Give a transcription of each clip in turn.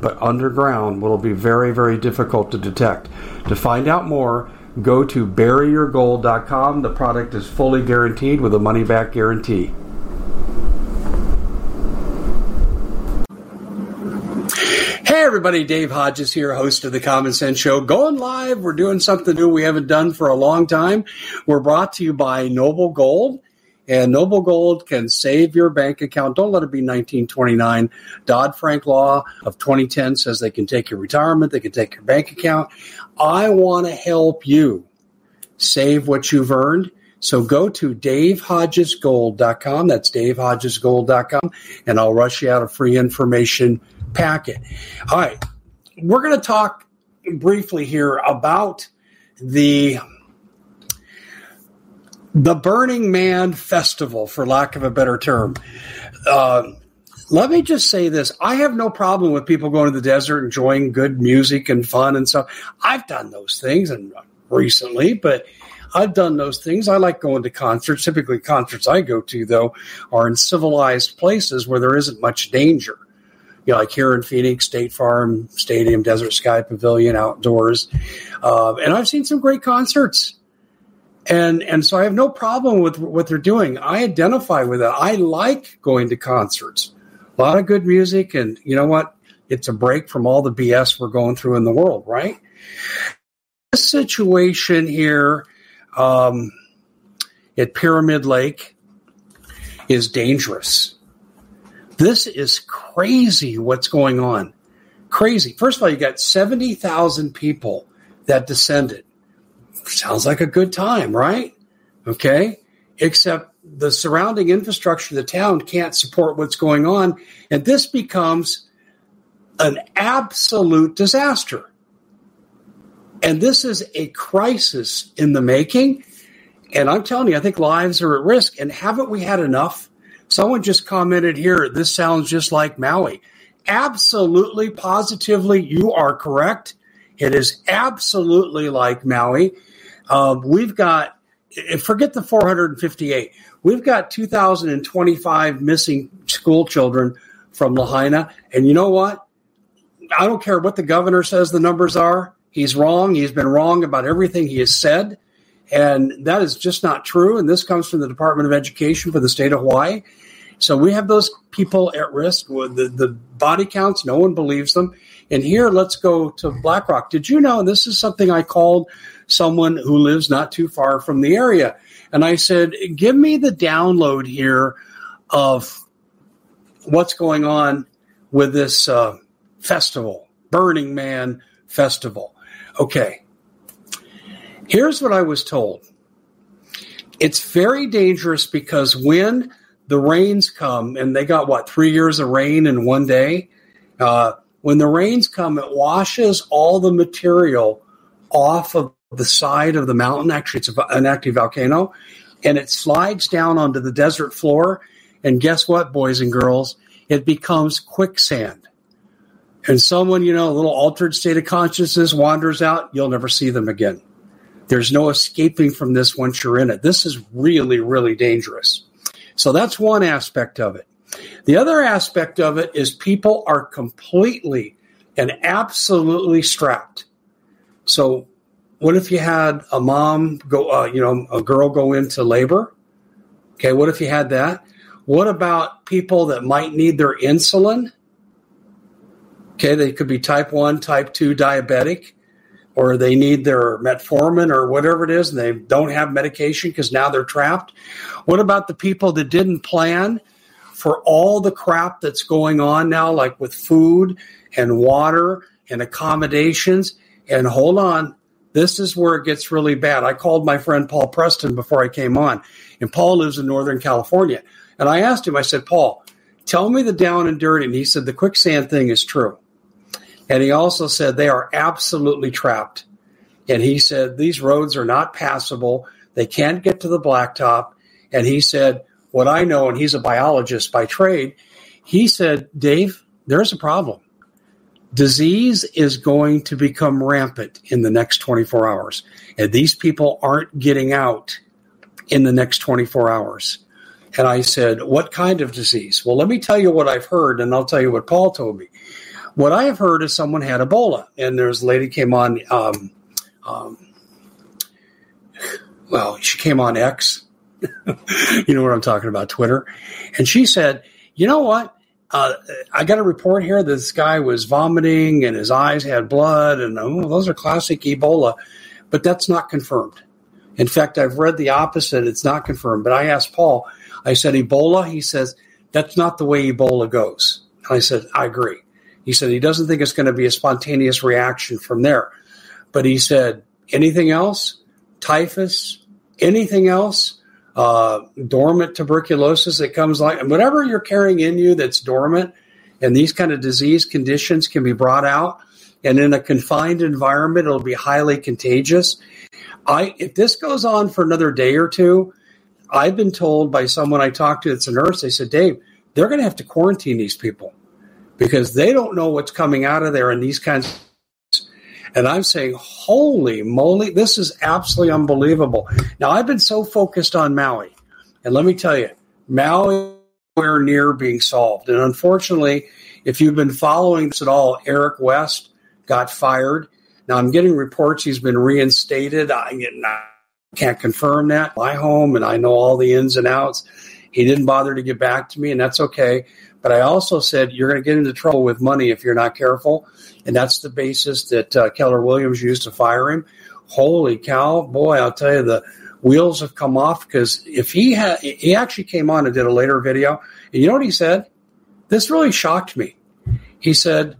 but underground will be very, very difficult to detect. To find out more, go to buryyourgold.com. The product is fully guaranteed with a money back guarantee. Hey everybody, Dave Hodges here, host of the Common Sense Show. Going live. We're doing something new we haven't done for a long time. We're brought to you by Noble Gold. And Noble Gold can save your bank account. Don't let it be 1929. Dodd Frank law of 2010 says they can take your retirement, they can take your bank account. I want to help you save what you've earned. So go to davehodgesgold.com. That's davehodgesgold.com. And I'll rush you out a free information packet. All right. We're going to talk briefly here about the the Burning Man Festival, for lack of a better term. Uh, let me just say this. I have no problem with people going to the desert, enjoying good music and fun and stuff. I've done those things and recently, but I've done those things. I like going to concerts. Typically, concerts I go to, though, are in civilized places where there isn't much danger. You know, like here in Phoenix, State Farm Stadium, Desert Sky Pavilion, outdoors. Uh, and I've seen some great concerts and and so I have no problem with what they're doing. I identify with it. I like going to concerts. A lot of good music, and you know what? It's a break from all the BS we're going through in the world, right? This situation here um, at Pyramid Lake is dangerous. This is crazy what's going on. Crazy. First of all, you got 70,000 people that descended sounds like a good time, right? Okay. Except the surrounding infrastructure of the town can't support what's going on. And this becomes an absolute disaster. And this is a crisis in the making. And I'm telling you, I think lives are at risk. And haven't we had enough? Someone just commented here, this sounds just like Maui. Absolutely, positively, you are correct. It is absolutely like Maui. Um, we've got, forget the 458, we've got 2,025 missing school children from Lahaina. And you know what? I don't care what the governor says the numbers are. He's wrong. He's been wrong about everything he has said. And that is just not true. And this comes from the Department of Education for the state of Hawaii. So we have those people at risk. The, the body counts, no one believes them. And here, let's go to Black Rock. Did you know, this is something I called someone who lives not too far from the area. And I said, give me the download here of what's going on with this uh, festival, Burning Man Festival. Okay. Here's what I was told it's very dangerous because when the rains come, and they got what, three years of rain in one day? Uh, when the rains come, it washes all the material off of the side of the mountain. Actually, it's an active volcano, and it slides down onto the desert floor. And guess what, boys and girls? It becomes quicksand. And someone, you know, a little altered state of consciousness wanders out, you'll never see them again. There's no escaping from this once you're in it. This is really, really dangerous. So that's one aspect of it. The other aspect of it is people are completely and absolutely strapped. So what if you had a mom go, uh, you know, a girl go into labor? Okay, what if you had that? What about people that might need their insulin? Okay, they could be type 1, type 2 diabetic, or they need their metformin or whatever it is, and they don't have medication because now they're trapped. What about the people that didn't plan for all the crap that's going on now, like with food and water and accommodations. And hold on, this is where it gets really bad. I called my friend Paul Preston before I came on, and Paul lives in Northern California. And I asked him, I said, Paul, tell me the down and dirty. And he said, the quicksand thing is true. And he also said they are absolutely trapped. And he said these roads are not passable. They can't get to the blacktop. And he said, what I know, and he's a biologist by trade, he said, Dave, there's a problem. Disease is going to become rampant in the next 24 hours. And these people aren't getting out in the next 24 hours. And I said, What kind of disease? Well, let me tell you what I've heard, and I'll tell you what Paul told me. What I have heard is someone had Ebola, and there's a lady came on, um, um, well, she came on X. you know what I'm talking about, Twitter. And she said, You know what? Uh, I got a report here that this guy was vomiting and his eyes had blood, and oh, those are classic Ebola, but that's not confirmed. In fact, I've read the opposite. It's not confirmed. But I asked Paul, I said, Ebola? He says, that's not the way Ebola goes. I said, I agree. He said, he doesn't think it's going to be a spontaneous reaction from there. But he said, anything else? Typhus? Anything else? Uh, dormant tuberculosis that comes like, whatever you're carrying in you that's dormant, and these kind of disease conditions can be brought out. And in a confined environment, it'll be highly contagious. I, if this goes on for another day or two, I've been told by someone I talked to that's a nurse, they said, Dave, they're going to have to quarantine these people because they don't know what's coming out of there in these kinds of and I'm saying, holy moly, this is absolutely unbelievable. Now, I've been so focused on Maui, and let me tell you, Maui nowhere near being solved. And unfortunately, if you've been following this at all, Eric West got fired. Now, I'm getting reports he's been reinstated. I, can't confirm that. My home, and I know all the ins and outs. He didn't bother to get back to me, and that's okay. But I also said you're going to get into trouble with money if you're not careful, and that's the basis that uh, Keller Williams used to fire him. Holy cow, boy! I'll tell you the wheels have come off because if he had, he actually came on and did a later video, and you know what he said? This really shocked me. He said,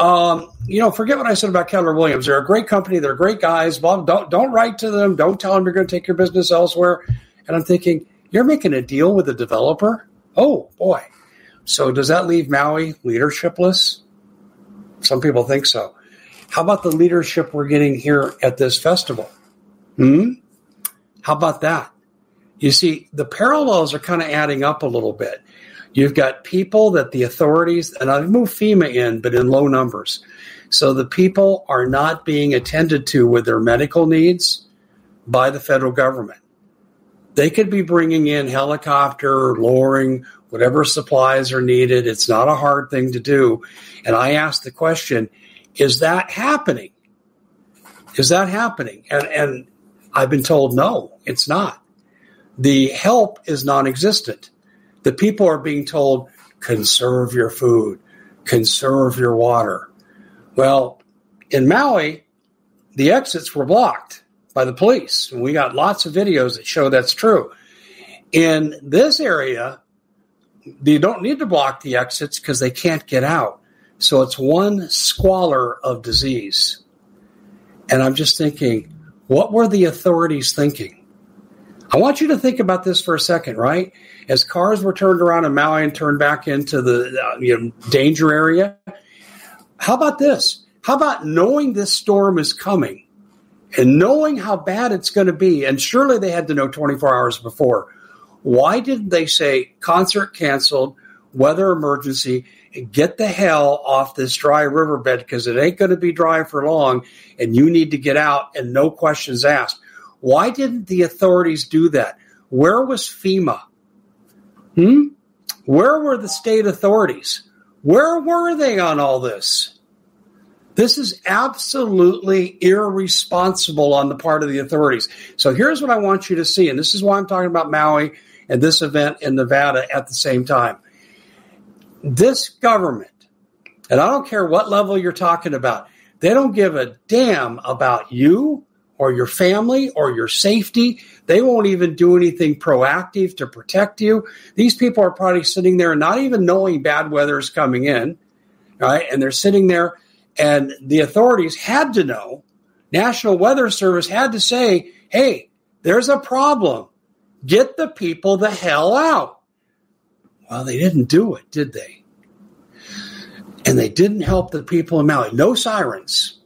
um, you know, forget what I said about Keller Williams. They're a great company. They're great guys. Bob, don't don't write to them. Don't tell them you're going to take your business elsewhere. And I'm thinking, you're making a deal with a developer. Oh boy. So does that leave Maui leadershipless? Some people think so. How about the leadership we're getting here at this festival? Hmm. How about that? You see, the parallels are kind of adding up a little bit. You've got people that the authorities, and I've moved FEMA in, but in low numbers. So the people are not being attended to with their medical needs by the federal government. They could be bringing in helicopter, lowering, whatever supplies are needed. It's not a hard thing to do. And I asked the question, is that happening? Is that happening? And, and I've been told, no, it's not. The help is non existent the people are being told, conserve your food, conserve your water. Well, in Maui, the exits were blocked by the police. And we got lots of videos that show that's true. In this area, they don't need to block the exits because they can't get out. So it's one squalor of disease. And I'm just thinking, what were the authorities thinking? I want you to think about this for a second, right? As cars were turned around in Maui and turned back into the uh, you know, danger area, how about this? How about knowing this storm is coming and knowing how bad it's going to be? And surely they had to know 24 hours before. Why didn't they say concert canceled, weather emergency, get the hell off this dry riverbed because it ain't going to be dry for long and you need to get out and no questions asked? Why didn't the authorities do that? Where was FEMA? Hmm? Where were the state authorities? Where were they on all this? This is absolutely irresponsible on the part of the authorities. So here's what I want you to see, and this is why I'm talking about Maui and this event in Nevada at the same time. This government, and I don't care what level you're talking about, they don't give a damn about you or your family or your safety. They won't even do anything proactive to protect you. These people are probably sitting there not even knowing bad weather is coming in, right? And they're sitting there, and the authorities had to know. National Weather Service had to say, hey, there's a problem. Get the people the hell out. Well, they didn't do it, did they? And they didn't help the people in Maui. No sirens.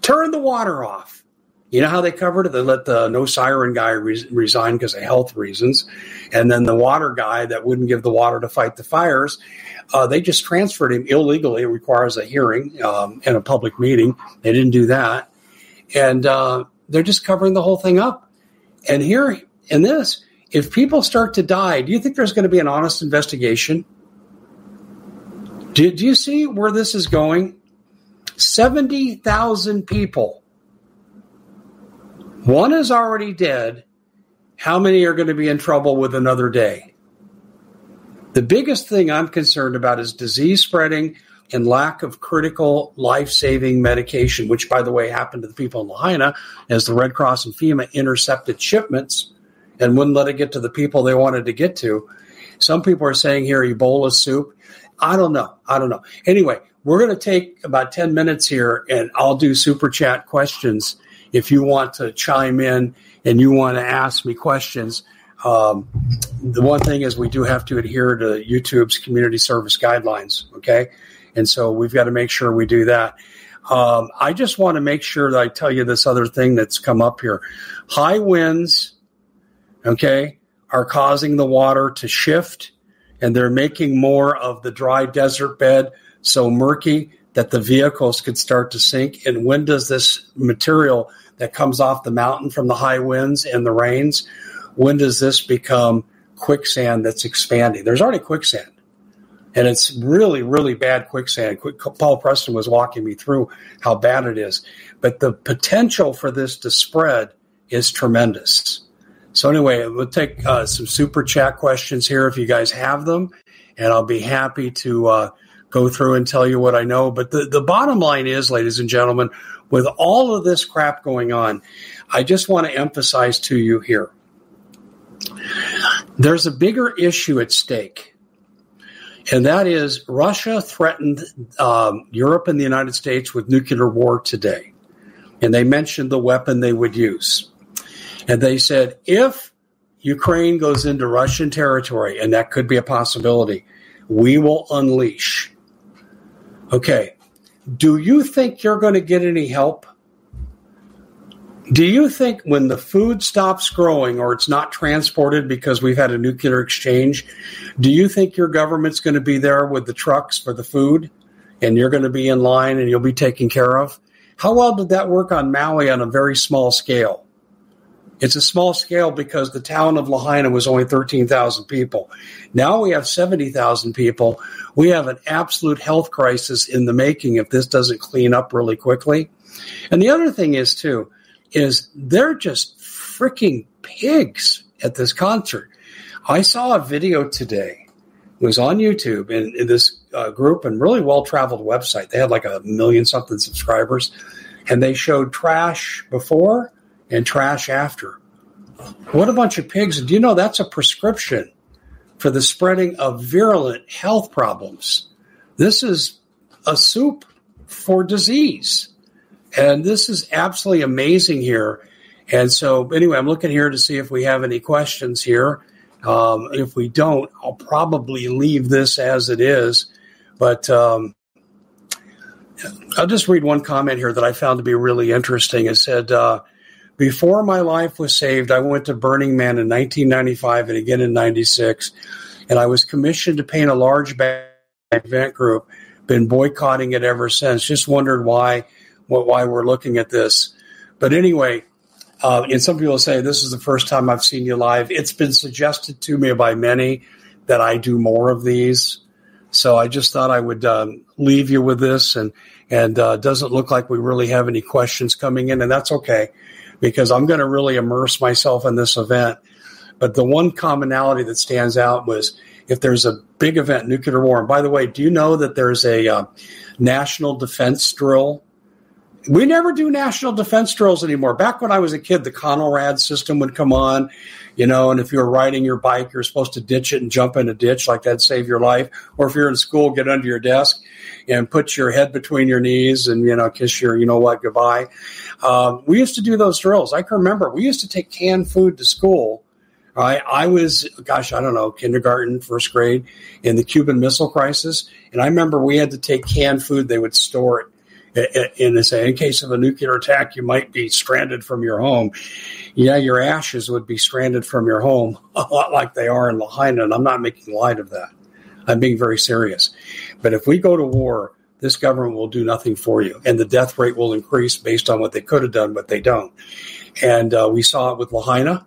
Turn the water off. You know how they covered it? They let the no siren guy re- resign because of health reasons. And then the water guy that wouldn't give the water to fight the fires, uh, they just transferred him illegally. It requires a hearing um, and a public meeting. They didn't do that. And uh, they're just covering the whole thing up. And here in this, if people start to die, do you think there's going to be an honest investigation? Do, do you see where this is going? 70,000 people. One is already dead. How many are going to be in trouble with another day? The biggest thing I'm concerned about is disease spreading and lack of critical life saving medication, which, by the way, happened to the people in Lahaina as the Red Cross and FEMA intercepted shipments and wouldn't let it get to the people they wanted to get to. Some people are saying here Ebola soup. I don't know. I don't know. Anyway, we're going to take about 10 minutes here and I'll do super chat questions if you want to chime in and you want to ask me questions. Um, the one thing is we do have to adhere to YouTube's community service guidelines. Okay. And so we've got to make sure we do that. Um, I just want to make sure that I tell you this other thing that's come up here. High winds, okay, are causing the water to shift and they're making more of the dry desert bed so murky that the vehicles could start to sink. And when does this material that comes off the mountain from the high winds and the rains, when does this become quicksand that's expanding? There's already quicksand. And it's really, really bad quicksand. Paul Preston was walking me through how bad it is. But the potential for this to spread is tremendous. So anyway, we'll take uh, some super chat questions here if you guys have them, and I'll be happy to uh, go through and tell you what I know. But the, the bottom line is, ladies and gentlemen, with all of this crap going on, I just want to emphasize to you here there's a bigger issue at stake. And that is Russia threatened um, Europe and the United States with nuclear war today. And they mentioned the weapon they would use. And they said, if Ukraine goes into Russian territory, and that could be a possibility, we will unleash. Okay. Do you think you're going to get any help? Do you think when the food stops growing or it's not transported because we've had a nuclear exchange, do you think your government's going to be there with the trucks for the food and you're going to be in line and you'll be taken care of? How well did that work on Maui on a very small scale? It's a small scale because the town of Lahaina was only 13,000 people. Now we have 70,000 people. We have an absolute health crisis in the making if this doesn't clean up really quickly. And the other thing is, too, is they're just freaking pigs at this concert. I saw a video today. It was on YouTube in this uh, group and really well traveled website. They had like a million something subscribers, and they showed trash before and trash after. What a bunch of pigs. Do you know that's a prescription for the spreading of virulent health problems? This is a soup for disease. And this is absolutely amazing here. And so, anyway, I'm looking here to see if we have any questions here. Um, if we don't, I'll probably leave this as it is. But um, I'll just read one comment here that I found to be really interesting. It said, uh, before my life was saved, I went to Burning Man in 1995 and again in 96, and I was commissioned to paint a large event group. Been boycotting it ever since. Just wondered why, why we're looking at this. But anyway, uh, and some people say this is the first time I've seen you live. It's been suggested to me by many that I do more of these. So I just thought I would um, leave you with this, and and uh, doesn't look like we really have any questions coming in, and that's okay because I'm going to really immerse myself in this event. But the one commonality that stands out was if there's a big event, nuclear war. And by the way, do you know that there's a uh, national defense drill We never do national defense drills anymore. Back when I was a kid, the CONELRAD system would come on, you know, and if you were riding your bike, you're supposed to ditch it and jump in a ditch like that'd save your life. Or if you're in school, get under your desk and put your head between your knees and, you know, kiss your, you know what, goodbye. Um, we used to do those drills. I can remember we used to take canned food to school. I was, gosh, I don't know, kindergarten, first grade in the Cuban Missile Crisis. And I remember we had to take canned food. They would store it and say, in case of a nuclear attack, you might be stranded from your home. Yeah, your ashes would be stranded from your home, a lot like they are in Lahaina. And I'm not making light of that. I'm being very serious. But if we go to war, this government will do nothing for you, and the death rate will increase based on what they could have done, but they don't. And uh, we saw it with Lahaina.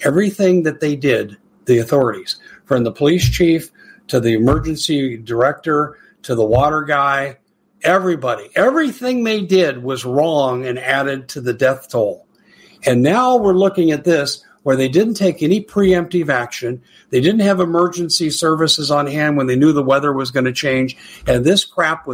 Everything that they did, the authorities, from the police chief to the emergency director to the water guy everybody. Everything they did was wrong and added to the death toll. And now we're looking at this where they didn't take any preemptive action. They didn't have emergency services on hand when they knew the weather was going to change. And this crap was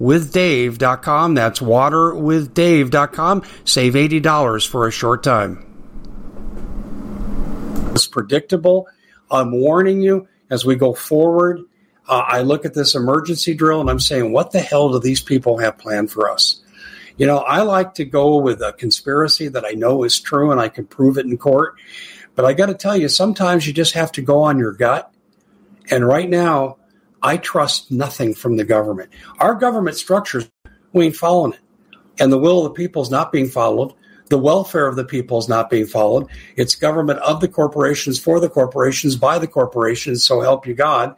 waterwithdave.com. That's waterwithdave.com. Save $80 for a short time. It's predictable. I'm warning you as we go forward. Uh, I look at this emergency drill and I'm saying, what the hell do these people have planned for us? You know, I like to go with a conspiracy that I know is true and I can prove it in court. But I got to tell you, sometimes you just have to go on your gut. And right now, I trust nothing from the government. Our government structures, we ain't following it. And the will of the people is not being followed. The welfare of the people is not being followed. It's government of the corporations, for the corporations, by the corporations, so help you God.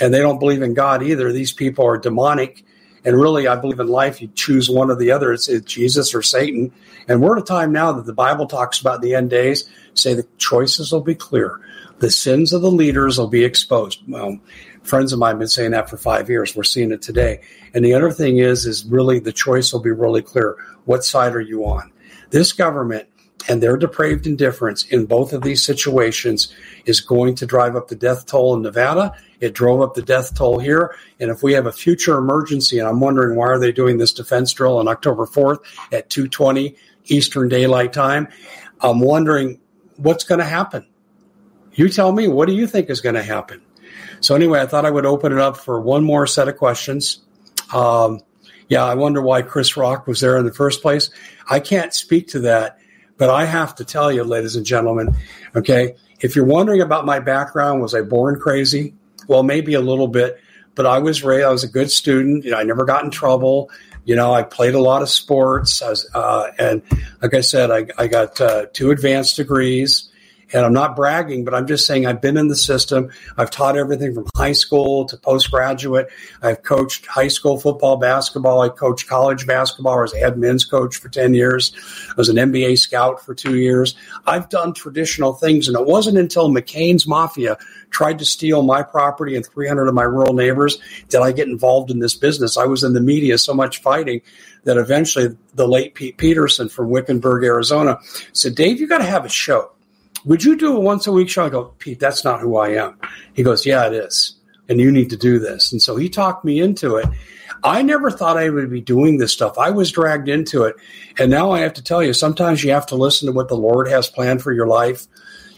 And they don't believe in God either. These people are demonic. And really, I believe in life, you choose one or the other. It's, it's Jesus or Satan. And we're at a time now that the Bible talks about the end days, say the choices will be clear. The sins of the leaders will be exposed. Well, friends of mine have been saying that for five years. We're seeing it today. And the other thing is, is really the choice will be really clear. What side are you on? This government and their depraved indifference in both of these situations is going to drive up the death toll in Nevada. It drove up the death toll here. And if we have a future emergency, and I'm wondering why are they doing this defense drill on October 4th at 220 Eastern Daylight Time. I'm wondering what's going to happen. You tell me, what do you think is going to happen? So, anyway, I thought I would open it up for one more set of questions. Um, yeah, I wonder why Chris Rock was there in the first place. I can't speak to that, but I have to tell you, ladies and gentlemen, okay, if you're wondering about my background, was I born crazy? Well, maybe a little bit, but I was raised, I was a good student. You know, I never got in trouble. You know, I played a lot of sports. Was, uh, and like I said, I, I got uh, two advanced degrees. And I'm not bragging, but I'm just saying I've been in the system. I've taught everything from high school to postgraduate. I've coached high school football, basketball. I coached college basketball. I was a head men's coach for 10 years. I was an NBA scout for two years. I've done traditional things. And it wasn't until McCain's Mafia tried to steal my property and 300 of my rural neighbors did I get involved in this business. I was in the media so much fighting that eventually the late Pete Peterson from Wickenburg, Arizona said, Dave, you got to have a show would you do a once a week show? I go, Pete, that's not who I am. He goes, yeah, it is. And you need to do this. And so he talked me into it. I never thought I would be doing this stuff. I was dragged into it. And now I have to tell you, sometimes you have to listen to what the Lord has planned for your life.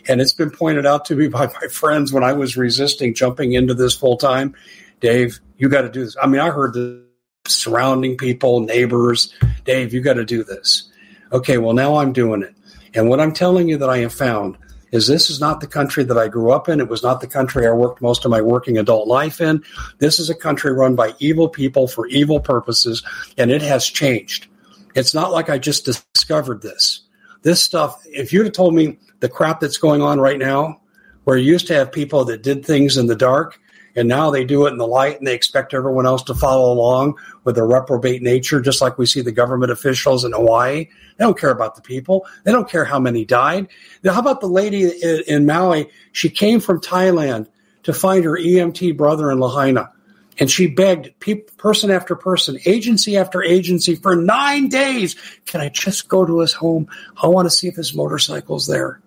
And it's been pointed out to me by my friends when I was resisting jumping into this full time. Dave, you got to do this. I mean, I heard the surrounding people, neighbors, Dave, you got to do this. Okay, well, now I'm doing it. And what I'm telling you that I have found is this is not the country that I grew up in. It was not the country I worked most of my working adult life in. This is a country run by evil people for evil purposes, and it has changed. It's not like I just discovered this. This stuff, if you'd have told me the crap that's going on right now, where you used to have people that did things in the dark, and now they do it in the light and they expect everyone else to follow along with a reprobate nature, just like we see the government officials in Hawaii. They don't care about the people. They don't care how many died. Now, how about the lady in, Maui? She came from Thailand to find her EMT brother in Lahaina. And she begged pe- person after person, agency after agency for nine days. Can I just go to his home? I want to see if his motorcycle's there.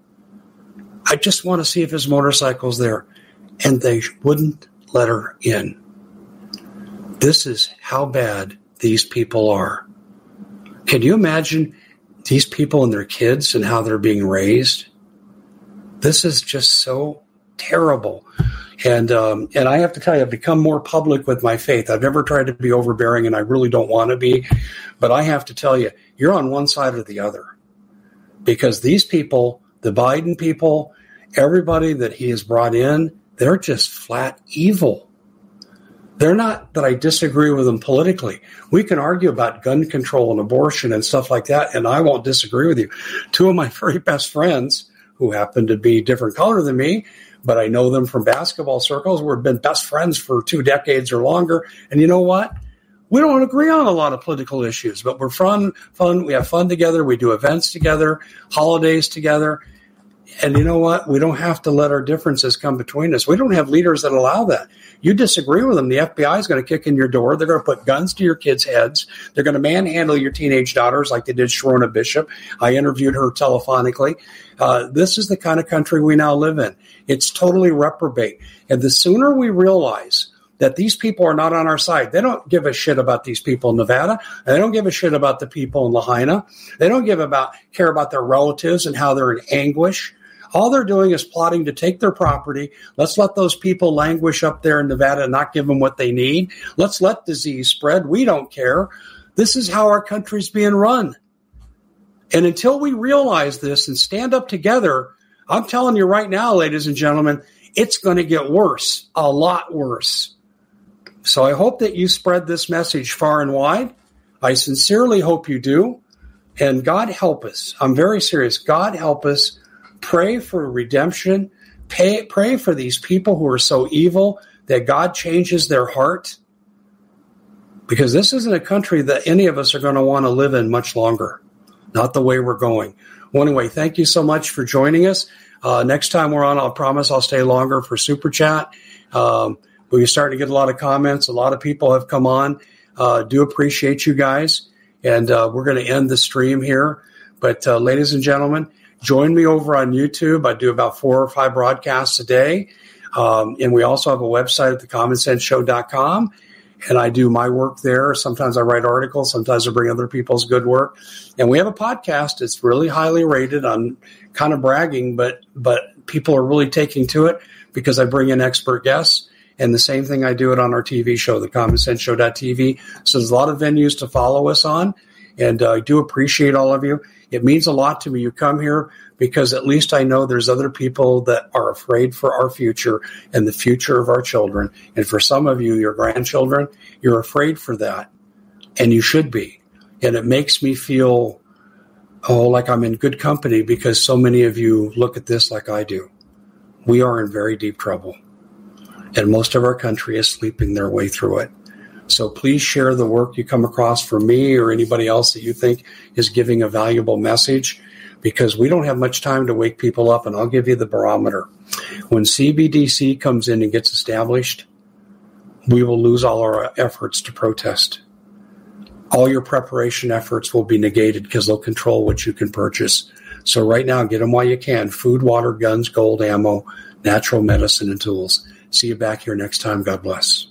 I just want to see if his motorcycle's there. And they wouldn't let her in. This is how bad these people are. Can you imagine these people and their kids and how they're being raised? This is just so terrible. And um, and I have to tell you, I've become more public with my faith. I've never tried to be overbearing, and I really don't want to be. But I have to tell you, you're on one side or the other, because these people, the Biden people, everybody that he has brought in, they're just flat evil. They're not that I disagree with them politically. We can argue about gun control and abortion and stuff like that, and I won't disagree with you. Two of my very best friends, who happen to be different color than me, but I know them from basketball circles. We've been best friends for two decades or longer. And you know what? We don't agree on a lot of political issues, but we're fun, fun. We have fun together. We do events together, holidays together. And you know what? We don't have to let our differences come between us. We don't have leaders that allow that. You disagree with them, the FBI is going to kick in your door. They're going to put guns to your kids' heads. They're going to manhandle your teenage daughters like they did Sharona Bishop. I interviewed her telephonically. Uh, this is the kind of country we now live in. It's totally reprobate. And the sooner we realize that these people are not on our side. They don't give a shit about these people in Nevada. they don't give a shit about the people in Lahaina. They don't give about care about their relatives and how they're in anguish. All they're doing is plotting to take their property. Let's let those people languish up there in Nevada and not give them what they need. Let's let disease spread. We don't care. This is how our country's being run. And until we realize this and stand up together, I'm telling you right now, ladies and gentlemen, it's going to get worse, a lot worse. So I hope that you spread this message far and wide. I sincerely hope you do. And God help us. I'm very serious. God help us Pray for redemption. Pay, pray for these people who are so evil that God changes their heart. Because this isn't a country that any of us are going to want to live in much longer. Not the way we're going. Well, anyway, thank you so much for joining us. Uh, next time we're on, I'll promise I'll stay longer for super chat. Um, we're starting to get a lot of comments. A lot of people have come on. Uh, do appreciate you guys. And uh, we're going to end the stream here. But, uh, ladies and gentlemen, Join me over on YouTube. I do about four or five broadcasts a day. Um, and we also have a website at thecommonsense show.com. and I do my work there. Sometimes I write articles, sometimes I bring other people's good work. And we have a podcast. It's really highly rated. I'm kind of bragging, but but people are really taking to it because I bring in expert guests. And the same thing I do it on our TV show, the Common Sense Show.tv. So there's a lot of venues to follow us on. And uh, I do appreciate all of you. It means a lot to me. You come here because at least I know there's other people that are afraid for our future and the future of our children. And for some of you, your grandchildren, you're afraid for that. And you should be. And it makes me feel, oh, like I'm in good company because so many of you look at this like I do. We are in very deep trouble. And most of our country is sleeping their way through it. So please share the work you come across for me or anybody else that you think is giving a valuable message because we don't have much time to wake people up. And I'll give you the barometer. When CBDC comes in and gets established, we will lose all our efforts to protest. All your preparation efforts will be negated because they'll control what you can purchase. So right now, get them while you can. Food, water, guns, gold, ammo, natural medicine, and tools. See you back here next time. God bless.